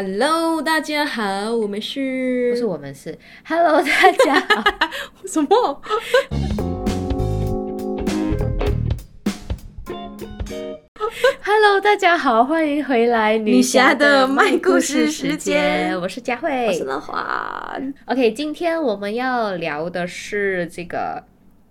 Hello，大家好，我们是不是我们是 Hello，大家好。什么？Hello，大家好，欢迎回来女侠的卖故事时时间我是佳慧我是。乐华。OK，今天我们要聊的是这个，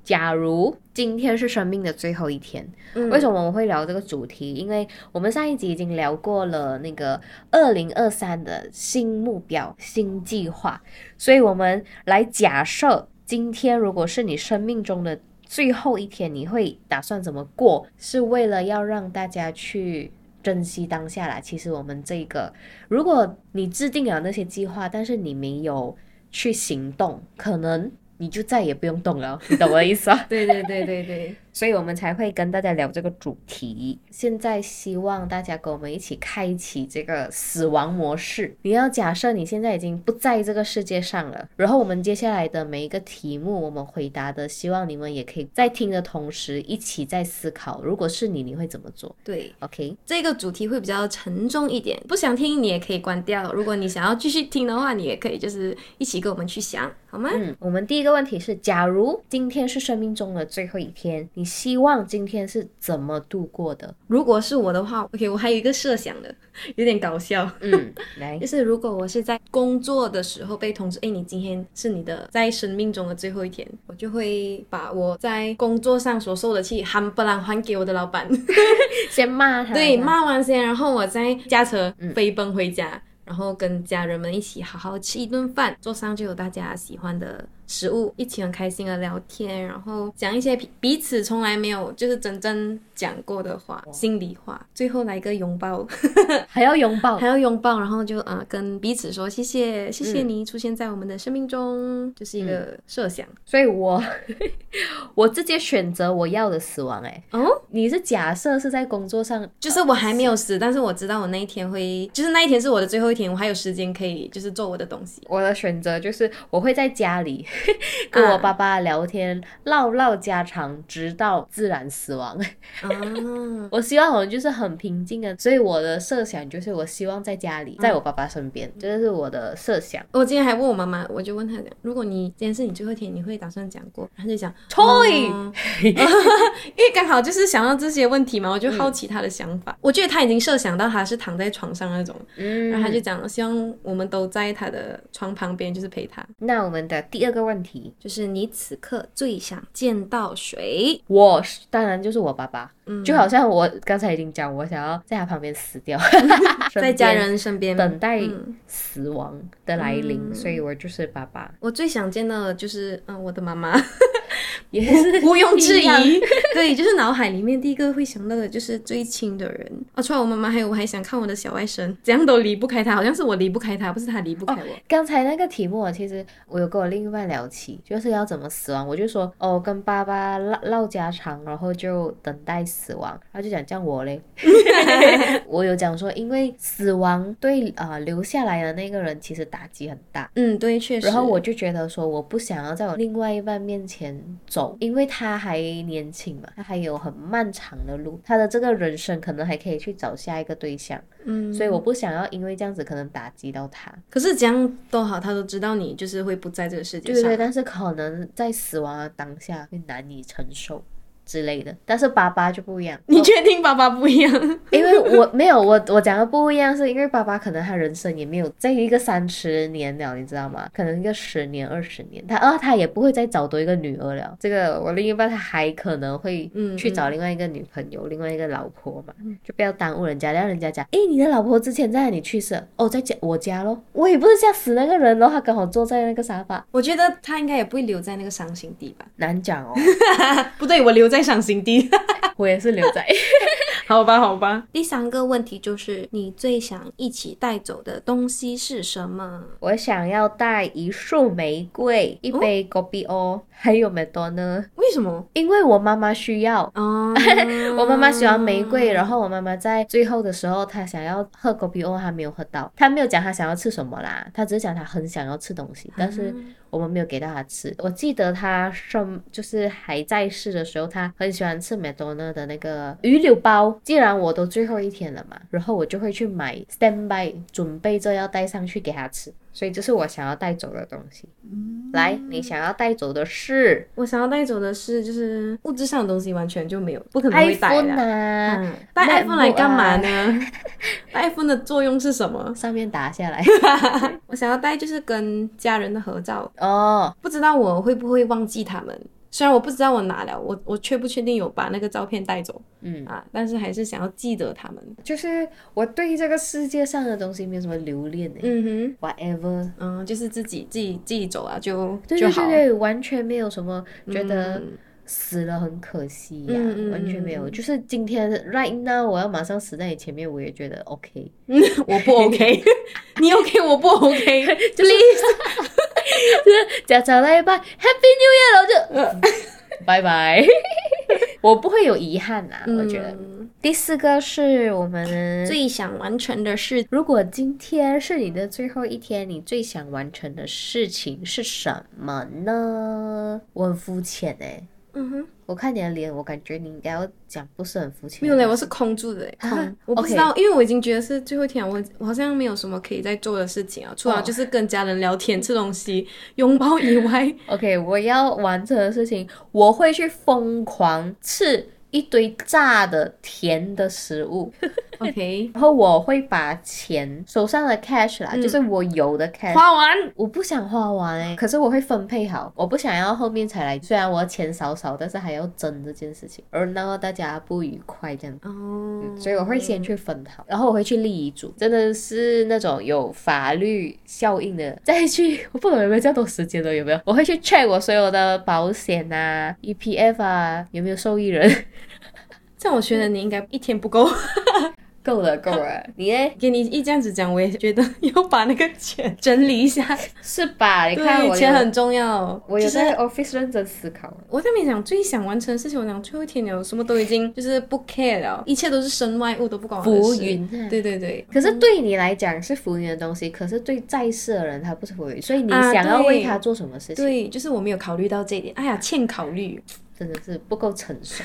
假如今天是生命的最后一天，嗯为什么我们会聊这个主题？因为我们上一集已经聊过了那个二零二三的新目标、新计划，所以我们来假设今天如果是你生命中的最后一天，你会打算怎么过？是为了要让大家去。珍惜当下啦。其实我们这个，如果你制定了那些计划，但是你没有去行动，可能你就再也不用动了。你懂我的意思啊？对对对对对，所以我们才会跟大家聊这个主题。现在希望大家跟我们一起开启这个死亡模式。你要假设你现在已经不在这个世界上了，然后我们接下来的每一个题目，我们回答的，希望你们也可以在听的同时一起在思考，如果是你，你会怎么做对，？OK？这个主题会比较沉重一点，不想听你也可以关掉。如果你想要继续听的话，你也可以就是一起跟我们去想，好吗？嗯，我们第一个问题是：假如今天是生命中的最后一天，你希望今天是怎么度过的？如果是我的话，OK，我还有一个设想的，有点搞笑。嗯，来就，是如果我是在工作的时候被通知，哎，你今天是你的在生命中的最后一天，我就会把我在工作上所受的气含不然还给我的老板，先骂他。对，骂完先，然后我再驾车飞奔回家，然后跟家人们一起好好吃一顿饭，桌上就有大家喜欢的食物，一起很开心的聊天，然后讲一些彼彼此从来没有就是真正讲过的话，心里话，最后来个拥抱。还要拥抱 还。要拥抱，然后就呃跟彼此说谢谢，谢谢你出现在我们的生命中，就是一个设想。所以我 我直接选择我要的死亡、哎，哦，你是假设是在工作上，就是我还没有死，但是我知道我那一天会，就是那一天是我的最后一天，我还有时间可以就是做我的东西。我的选择就是我会在家里 跟我爸爸聊天，唠唠家常，直到自然死亡。啊，我希望我就是很平静的，所以我的设想就是我希望在家里，在我爸爸身边，这是我的设想。我今天还问我妈妈，我就问她讲，如果你今天是你最后一天，你会打算讲过？她就讲吹哦 因为刚好就是想到这些问题嘛，我就好奇她的想法。我觉得她已经设想到她是躺在床上那种，嗯，然后她就讲，希望我们都在她的床旁边，就是陪她。那我们的第二个问题，就是你此刻最想见到谁？我是当然就是我爸爸，嗯。就好像我刚才已经讲，我想要在他旁边死掉，在家人身边。等待嗯。死亡的来临，嗯。所以我就是爸爸，我最想见到的就是嗯我的妈妈，也是毋庸置疑。对，就是脑海里面第一个会想到的就是最亲的人。哦，除了我妈妈，还有我还想看我的小外甥，怎样都离不开他，好像是我离不开他，不是他离不开我。刚才那个题目啊，其实我有跟我另一半聊起，就是要怎么死亡。我就说哦，跟爸爸唠唠家常，然后就等待死亡。他就讲这样我嘞，我有讲说，因为死亡对啊、呃留下来的那个人其实打击很大。嗯，对，确实。然后我就觉得说，我不想要在我另外一半面前走，因为他还年轻嘛，他还有很漫长的路，他的这个人生可能还可以去找下一个对象，嗯，所以我不想要因为这样子可能打击到他。可是怎样都好，他都知道你就是会不在这个世界上。对对对，但是可能在死亡的当下会难以承受之类的。但是爸爸就不一样，你确定爸爸不一样？我没有我我讲的不一样，是因为爸爸可能他人生也没有在一个三十年了，你知道吗？可能一个十年二十年，他啊他也不会再找多一个女儿了。这个我另一半他还可能会嗯去找另外一个女朋友，另外一个老婆嘛，就不要耽误人家，让人家讲，诶，你的老婆之前在哪里去世？哦，在家我家咯。我也不是吓死那个人咯，他刚好坐在那个沙发，我觉得他应该也不会留在那个伤心地吧？难讲哦。不对，我留在伤心地。我也是留在。好吧，好吧。第三个问题就是，你最想一起带走的东西是什么？我想要带一束玫瑰，一杯 kopi o，还有美多呢，为什么？因为我妈妈需要。哦，我妈妈喜欢玫瑰，然后我妈妈在最后的时候，她想要喝 kopi o，她没有喝到，她没有讲她想要吃什么啦，她只是讲她很想要吃东西，但是我们没有给到他吃。我记得他生就是还在世的时候，他很喜欢吃美多呢的那个鱼柳包，既然我都最后一天了嘛，然后我就会去买 stand by，准备着要带上去给他吃。所以这是我想要带走的东西。来，你想要带走的是我想要带走的是，就是物质上的东西，完全就没有，不可能会带 iPhone 的。啊，嗯，带 iPhone 来干嘛？呢？带 iPhone 的作用是什么？上面打下来 我想要带就是跟家人的合照，哦，不知道我会不会忘记他们。虽然我不知道我拿了，我我确不确定有把那个照片带走嗯，啊，但是还是想要记得他们。就是我对这个世界上的东西没有什么留恋的、嗯哼 whatever。嗯，就是自己自己自己走啊，就对就好。对对对，完全没有什么觉得嗯死了很可惜呀、完全没有。嗯就是今天 right now 我要马上死在你前面，我也觉得 OK。我不 OK，你 OK，我不 OK，please。家长来一半 Happy New Year，然后就拜拜。我不会有遗憾啊，我觉得。嗯第四个是我们最想完成的事，如果今天是你的最后一天，你最想完成的事情是什么呢？我很肤浅哎，嗯哼，我看你的脸，我感觉你应该要讲不是很肤浅。没有嘞，我是空住的。空。我不知道，因为我已经觉得是最后一天，我我好像没有什么可以再做的事情啊，除了哦就是跟家人聊天、吃东西、拥抱以外，OK，我要完成的事情，我会去疯狂吃一堆炸的甜的食物，OK，然后我会把钱手上的 cash 啦，嗯就是我有的 cash。花完。我不想花完哎、可是我会分配好，我不想要后面才来。虽然我钱少少，但是还要争这件事情，而让大家不愉快这样。哦，所以我会先去分好，然后我会去立遗嘱，真的是那种有法律效应的，再去我不懂有没有这样多时间了，有没有？我会去 check 我所有的保险啊、EPF 啊，有没有受益人？这样我觉得你应该一天不够。够了，够了，你呢？给你一这样子讲，我也觉得要把那个钱整理一下。是吧？你看，我钱很重要。就是我有在 office 认真思考。我在没讲最想完成的事情，我讲最后一天了，什么都已经就是不 care 了，一切都是身外物，都不管我。浮云啊对对对。可是对你来讲是浮云的东西，可是对在世的人他不是浮云，所以你啊想要为他做什么事情，对，就是我没有考虑到这一点，哎呀，欠考虑。真的是不够成熟。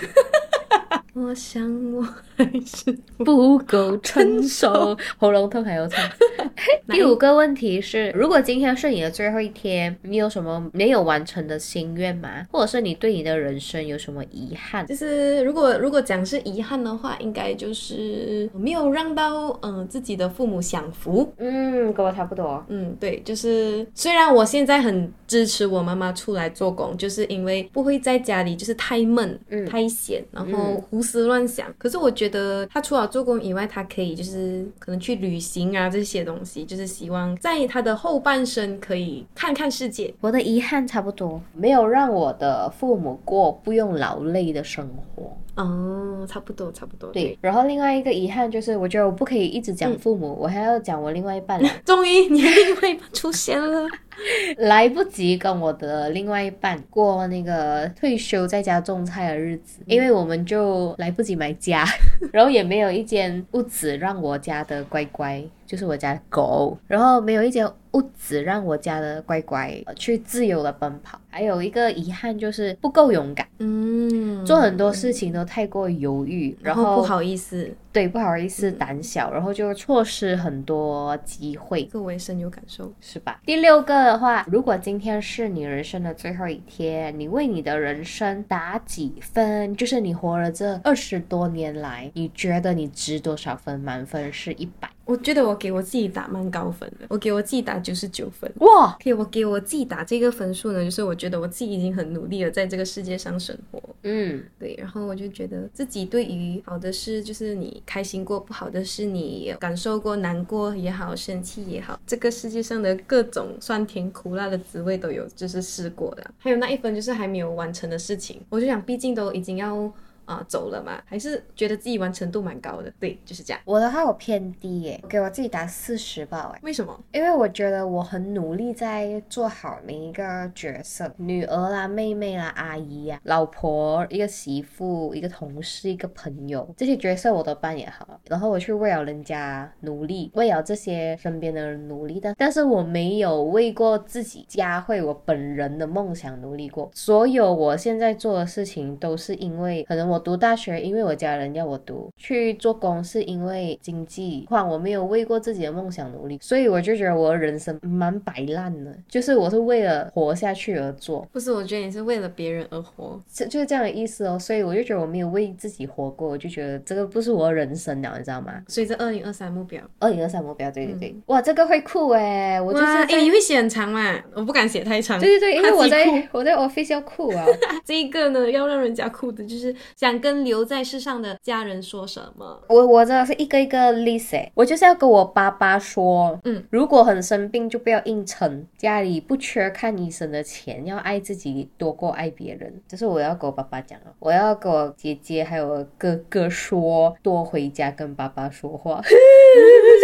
我想我还是不够成熟，喉咙痛还要唱。第五个问题是，如果今天是你的最后一天，你有什么没有完成的心愿吗？或者是你对你的人生有什么遗憾？就是如果如果讲是遗憾的话，应该就是没有让到嗯、呃自己的父母享福。嗯，跟我差不多。嗯，对，就是虽然我现在很支持我妈妈出来做工，就是因为不会在家里就是太闷、嗯太闲，然后胡思乱想。可是我觉得他除了做工以外，他可以就是可能去旅行啊这些东西，就是希望在他的后半生可以看看世界。我的遗憾差不多，没有让我的父母过不用劳累的生活。哦，差不多，差不多。对，然后另外一个遗憾就是，我觉得我不可以一直讲父母，我还要讲我另外一半啦。终于你的另外一半出现了。来不及跟我的另外一半过那个退休在家种菜的日子，因为我们就来不及买家，然后也没有一间屋子让我家的乖乖，就是我家的狗，然后没有一间屋子让我家的乖乖呃去自由的奔跑。还有一个遗憾就是不够勇敢，嗯，做很多事情都太过犹豫，然后然后不好意思，对不好意思胆小，然后就错失很多机会。这个我也深有感受。是吧？第六个的话，如果今天是你人生的最后一天，你为你的人生打几分？就是你活了这二十多年来，你觉得你值多少分？满分是一百。我觉得我给我自己打蛮高分的，我给我自己打九十九分。哇，可以，我给我自己打这个分数呢，就是我觉得我自己已经很努力了，在这个世界上生活。嗯，对，然后我就觉得自己对于好的事，就是你开心过；不好的事，你感受过，难过也好，生气也好，这个世界上的各种酸甜苦辣的滋味都有，就是试过的。还有那一分就是还没有完成的事情，我就想，毕竟都已经要啊、走了嘛，还是觉得自己完成度蛮高的。对，就是这样。我的话我偏低耶，我给我自己打四十吧，哎。为什么？因为我觉得我很努力在做好每一个角色，女儿啦、妹妹啦、阿姨呀、老婆、一个媳妇、一个同事、一个朋友，这些角色我都扮演好了。然后我去为了人家努力，为了这些身边的人努力的，但是我没有为过自己加会我本人的梦想努力过。所有我现在做的事情，都是因为可能我读大学，因为我家人要我读；去做工是因为经济况，我没有为过自己的梦想努力，所以我就觉得我的人生蛮摆烂的，就是我是为了活下去而做，不是，我觉得你是为了别人而活，就就是这样的意思哦。所以我就觉得我没有为自己活过，我就觉得这个不是我的人生了，你知道吗？所以这二零二三目标，二零二三目标，对对对，哇，这个会酷哎，我就是哎，你会写很长嘛？我不敢写太长。对对对，因为我在我在 office 要酷啊。这一个呢，要让人家酷的，就是想跟留在世上的家人说什么。我我真的是一个一个 list，欸我就是要跟我爸爸说，嗯，如果很生病就不要硬撑，家里不缺看医生的钱，要爱自己多过爱别人，这是我要跟我爸爸讲的。我要跟我姐姐还有哥哥说，多回家跟爸爸说话。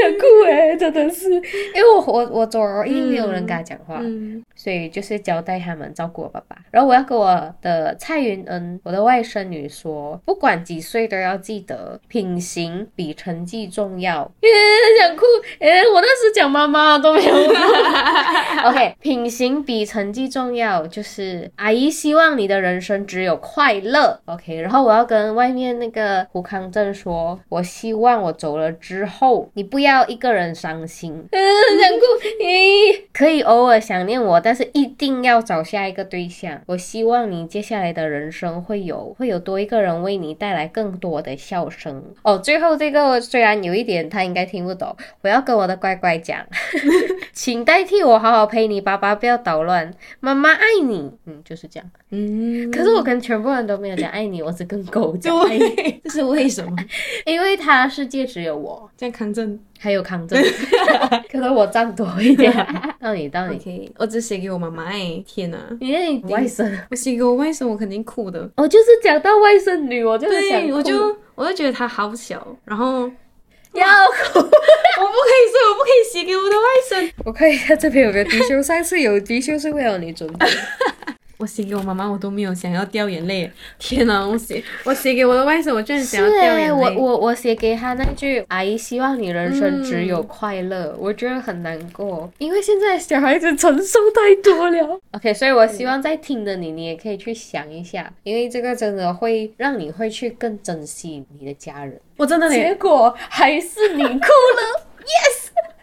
想哭哎，真的是，因为我我我左耳一定没有人跟他讲话，嗯，所以就是交代他们照顾我爸爸。然后我要跟我的蔡云恩，我的外甥女说，不管几岁都要记得品行比成绩重要。耶，想哭！哎，我那时讲妈妈都没有。OK，品行比成绩重要，就是阿姨希望你的人生只有快乐。OK，然后我要跟外面那个胡康正说，我希望我走了之后，你不要一个人伤心。嗯，想哭。咦，可以偶尔想念我，但是一定要找下一个对象。我希望你接下来的人生会有会有多一个人为你带来更多的笑声。哦，最后这个虽然有一点他应该听不懂，我要跟我的乖乖讲，请代替我好好陪你爸爸，不要捣乱。妈妈爱你，嗯，就是这样。嗯，可是我跟全部人都没有讲爱你，我只跟狗讲爱你，这是为什么？因为他世界只有我，这样康正。还有康正，可能我占多一点。到你，到你，OK，我只写给我妈妈哎，天哪！因为你外甥，我写给我外甥，我肯定哭的。我就是讲到外甥女，我就是想我就我就觉得她好小，然后我要哭。我不可以，所以我不可以写给我的外甥。我看一下这边有个低修，上次有低修是为了你准备。我写给我妈妈，我都没有想要掉眼泪。天哪，我写我写给我的外甥，我居然想要掉欸眼泪。我我我写给他那句“阿姨希望你人生只有快乐”，我觉得很难过，因为现在小孩子承受太多了。OK，所以我希望在听的你，你也可以去想一下，因为这个真的会让你会去更珍惜你的家人。我真的结，果还是你哭了，yes。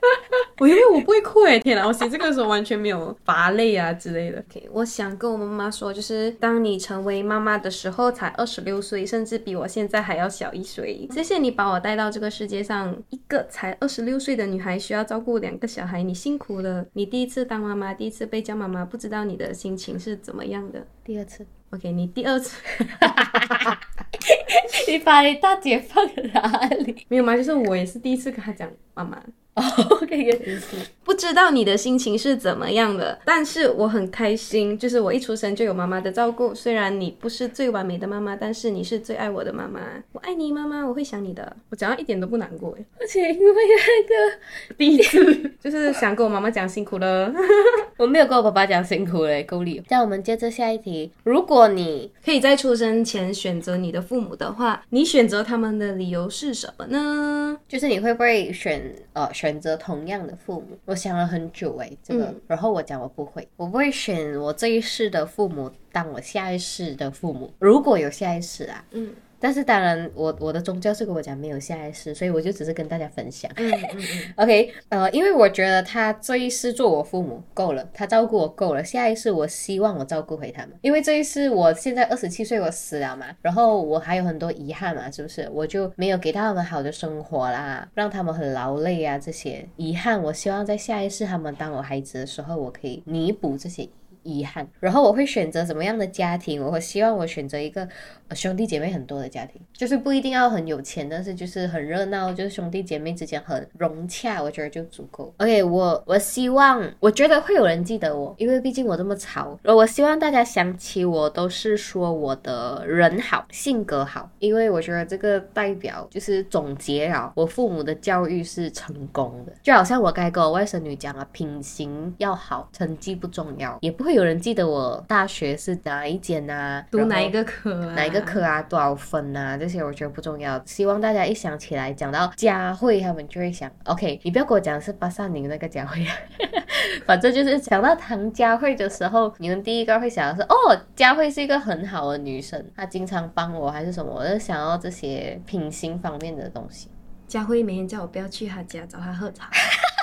我因为我不会哭诶，天哪！我写这个的时候完全没有乏累啊之类的。OK，我想跟我妈妈说，就是当你成为妈妈的时候，才二十六岁，甚至比我现在还要小一岁。谢谢你把我带到这个世界上，一个才二十六岁的女孩需要照顾两个小孩，你辛苦了。你第一次当妈妈，第一次被叫妈妈，不知道你的心情是怎么样的。第二次，OK，你第二次 你把你大姐放哪里没有吗？就是我也是第一次跟她讲妈妈。OK，也是。不知道你的心情是怎么样的，但是我很开心，就是我一出生就有妈妈的照顾。虽然你不是最完美的妈妈，但是你是最爱我的妈妈。我爱你，妈妈，我会想你的。我讲到一点都不难过诶，而且因为那个，第一次 就是想跟我妈妈讲辛苦了。我没有跟我爸爸讲辛苦嘞，够力。那我们接着下一题，如果你可以在出生前选择你的父母的话，你选择他们的理由是什么呢？就是你会不会选呃选择同样的父母？我想了很久诶，这个，嗯然后我讲我不会，我不会选我这一世的父母当我下一世的父母，如果有下一世啊。嗯但是当然我，我的宗教是跟我讲没有下一世，所以我就只是跟大家分享。嗯嗯嗯，OK，呃，因为我觉得他这一世做我父母够了，他照顾我够了，下一世我希望我照顾回他们，因为这一世我现在二十七岁，我死了嘛，然后我还有很多遗憾嘛，是不是？我就没有给到他们好的生活啦，让他们很劳累啊，这些遗憾，我希望在下一世他们当我孩子的时候，我可以弥补这些。遗憾，然后我会选择什么样的家庭？我会希望我选择一个、兄弟姐妹很多的家庭，就是不一定要很有钱，但是就是很热闹，就是兄弟姐妹之间很融洽，我觉得就足够。OK，我我希望，我觉得会有人记得我，因为毕竟我这么吵。然后我希望大家想起我都是说我的人好，性格好，因为我觉得这个代表就是总结了我父母的教育是成功的，就好像我该跟我外甥女讲啊，品行要好，成绩不重要，也不会有人记得我大学是哪一间啊，读哪一个科啊？哪一个科啊，多少分啊，这些我觉得不重要。希望大家一想起来讲到佳慧，他们就会想，OK，你不要跟我讲是八三零那个佳慧啊，反正就是想到唐佳慧的时候，你们第一个会想的是，哦，佳慧是一个很好的女生，她经常帮我还是什么，我就想到这些品行方面的东西。佳慧每天叫我不要去她家找她喝茶，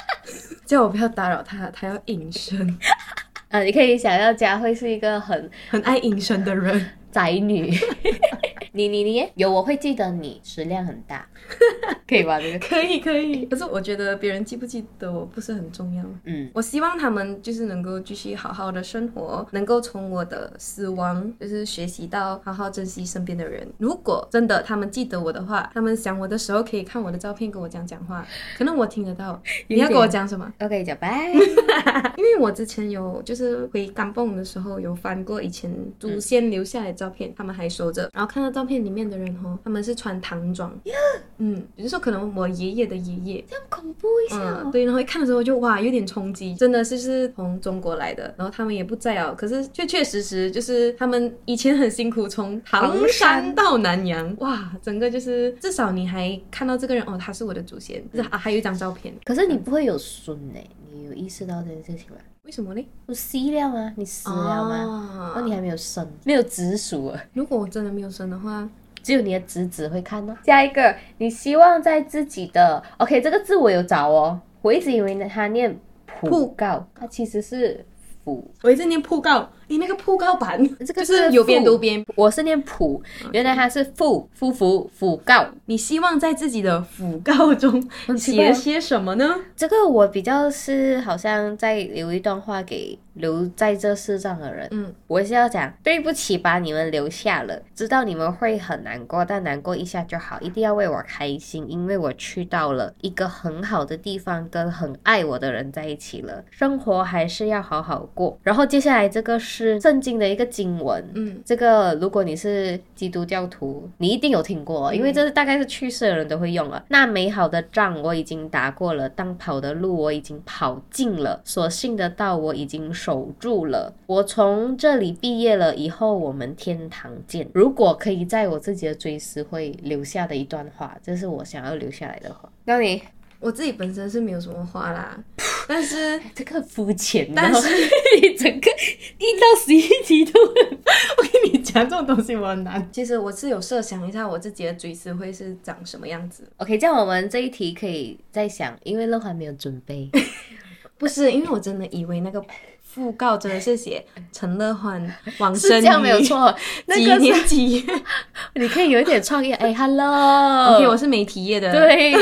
叫我不要打扰她，她要隐身，啊，你可以想要佳慧是一个很很爱隐身的人。宅女。你你你有我会记得你食量很大，可以吧？这个 可以可以，可是我觉得别人记不记得我不是很重要。嗯，我希望他们就是能够继续好好的生活，能够从我的死亡就是学习到好好珍惜身边的人。如果真的他们记得我的话，他们想我的时候可以看我的照片跟我讲讲话，可能我听得到。你要跟我讲什么？OK，讲拜。因为我之前有就是回甘蹦的时候有翻过以前祖先留下来的照片，他们还收着。然后看到照片里面的人哦，他们是穿唐装，嗯，比如说可能我爷爷的爷爷，这样恐怖一下、嗯，哦。对，然后一看的时候就哇有点冲击，真的是是从中国来的，然后他们也不在哦，可是确确实实就是他们以前很辛苦，从唐山到南洋，哇，整个就是至少你还看到这个人哦，他是我的祖先，就是啊还有一张照片，可是你不会有孙呢？你有意识到这件事情吗？为什么呢？不死了吗？你死了吗？哦然后你还没有生，没有直属啊，如果我真的没有生的话，只有你的侄子会看呢、下一个，你希望在自己的 OK 这个字我有找哦，我一直以为它念普告，它其实是普，我一直念铺告，诶，那个铺告板，这个就是有边读边。我是念普，原来它是父夫福辅告。你希望在自己的讣告中写些什么呢？这个我比较是好像在留一段话给留在这世上的人，嗯，我是要讲对不起，把你们留下了，知道你们会很难过，但难过一下就好，一定要为我开心，因为我去到了一个很好的地方，跟很爱我的人在一起了，生活还是要好好过。然后接下来这个是圣经的一个经文，嗯，这个如果你是基督教徒，你一定有听过，因为这是大概是去世的人都会用了。那美好的仗我已经打过了，当跑的路我已经跑尽了，所信的道我已经守住了。我从这里毕业了，以后我们天堂见。如果可以在我自己的追思会留下的一段话，这是我想要留下来的话。那你我自己本身是没有什么花啦，但是 这个很肤浅，但是 你整个一到十一题都很 我跟你讲，这种东西我很难。其实我是有设想一下我自己的追思会是长什么样子，OK，这样我们这一题可以再想，因为乐华没有准备。不是因为我真的以为那个讣告真的是写陈乐欢往 是生这样没有于错，那几个是年几月你可以有一点创意。哎，Hello，？OK，我是媒体业的。，对。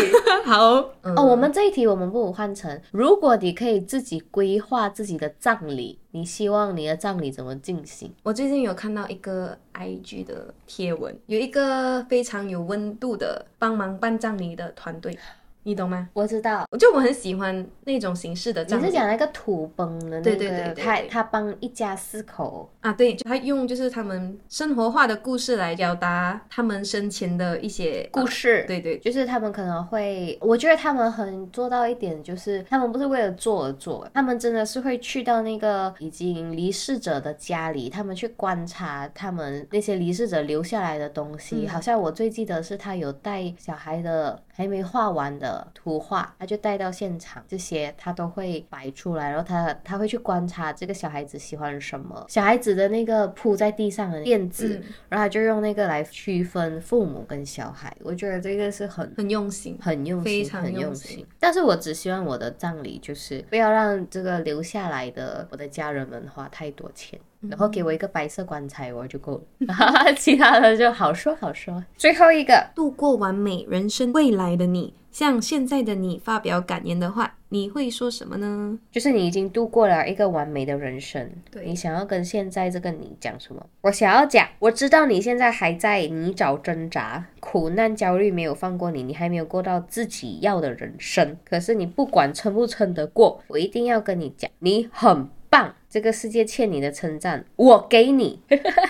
好。哦，我们这一题我们不如换成：如果你可以自己规划自己的葬礼，你希望你的葬礼怎么进行？我最近有看到一个 IG 的贴文，有一个非常有温度的帮忙办葬礼的团队，你懂吗？我知道，我就我很喜欢那种形式的你葬礼。是讲那个土崩的那个，对对对他他帮一家四口，啊，对，就他用就是他们生活化的故事来表达他们生前的一些故事啊对对，就是他们可能会，我觉得他们很做到一点，就是他们不是为了做而做，他们真的是会去到那个已经离世者的家里，他们去观察他们那些离世者留下来的东西。嗯好像我最记得是他有带小孩的还没画完的图画，他就带到现场，这些他都会摆出来，然后他他会去观察这个小孩子喜欢什么，小孩子的那个铺在地上的垫子，嗯然后他就用那个来区分父母跟小孩，我觉得这个是很很用心。很用心，非常很用心。但是我只希望我的葬礼就是不要让这个留下来的我的家人们花太多钱，然后给我一个白色棺材我就够了，其他的就好说好说。最后一个，度过完美人生未来的你，向现在的你发表感言的话，你会说什么呢？就是你已经度过了一个完美的人生，对你想要跟现在这个你讲什么？我想要讲，我知道你现在还在泥沼挣扎，苦难焦虑没有放过你，你还没有过到自己要的人生。可是你不管撑不撑得过，我一定要跟你讲，你很棒。这个世界欠你的称赞，我给你。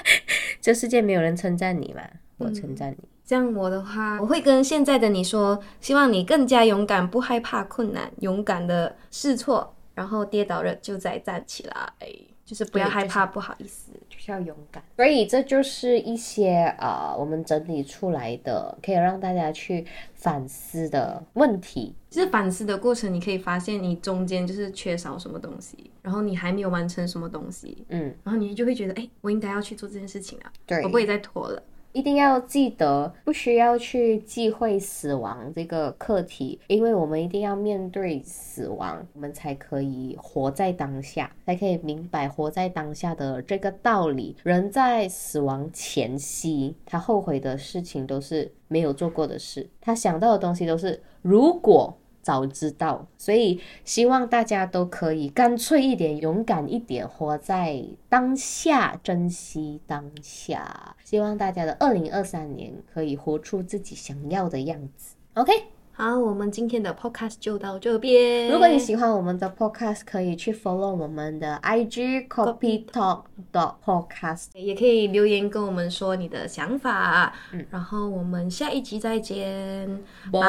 这世界没有人称赞你嘛，我称赞你。像我的话，我会跟现在的你说，希望你更加勇敢，不害怕困难，勇敢的试错，然后跌倒了就再站起来。就是不要害怕，不好意思。就是要勇敢。所以这就是一些呃我们整理出来的，可以让大家去反思的问题。就是反思的过程，你可以发现你中间就是缺少什么东西，然后你还没有完成什么东西，嗯，然后你就会觉得，哎，我应该要去做这件事情啊，对我不会再拖了。一定要记得，不需要去忌讳死亡这个课题，因为我们一定要面对死亡，我们才可以活在当下，才可以明白活在当下的这个道理。人在死亡前夕，他后悔的事情都是没有做过的事，他想到的东西都是如果。早知道，所以希望大家都可以干脆一点、勇敢一点，活在当下，珍惜当下。希望大家的二零二三年可以活出自己想要的样子。OK，好，我们今天的 podcast 就到这边。如果你喜欢我们的 Podcast，可以去 follow 我们的 IG Copy Talk dot Podcast。也可以留言跟我们说你的想法，嗯，然后我们下一集再见，拜。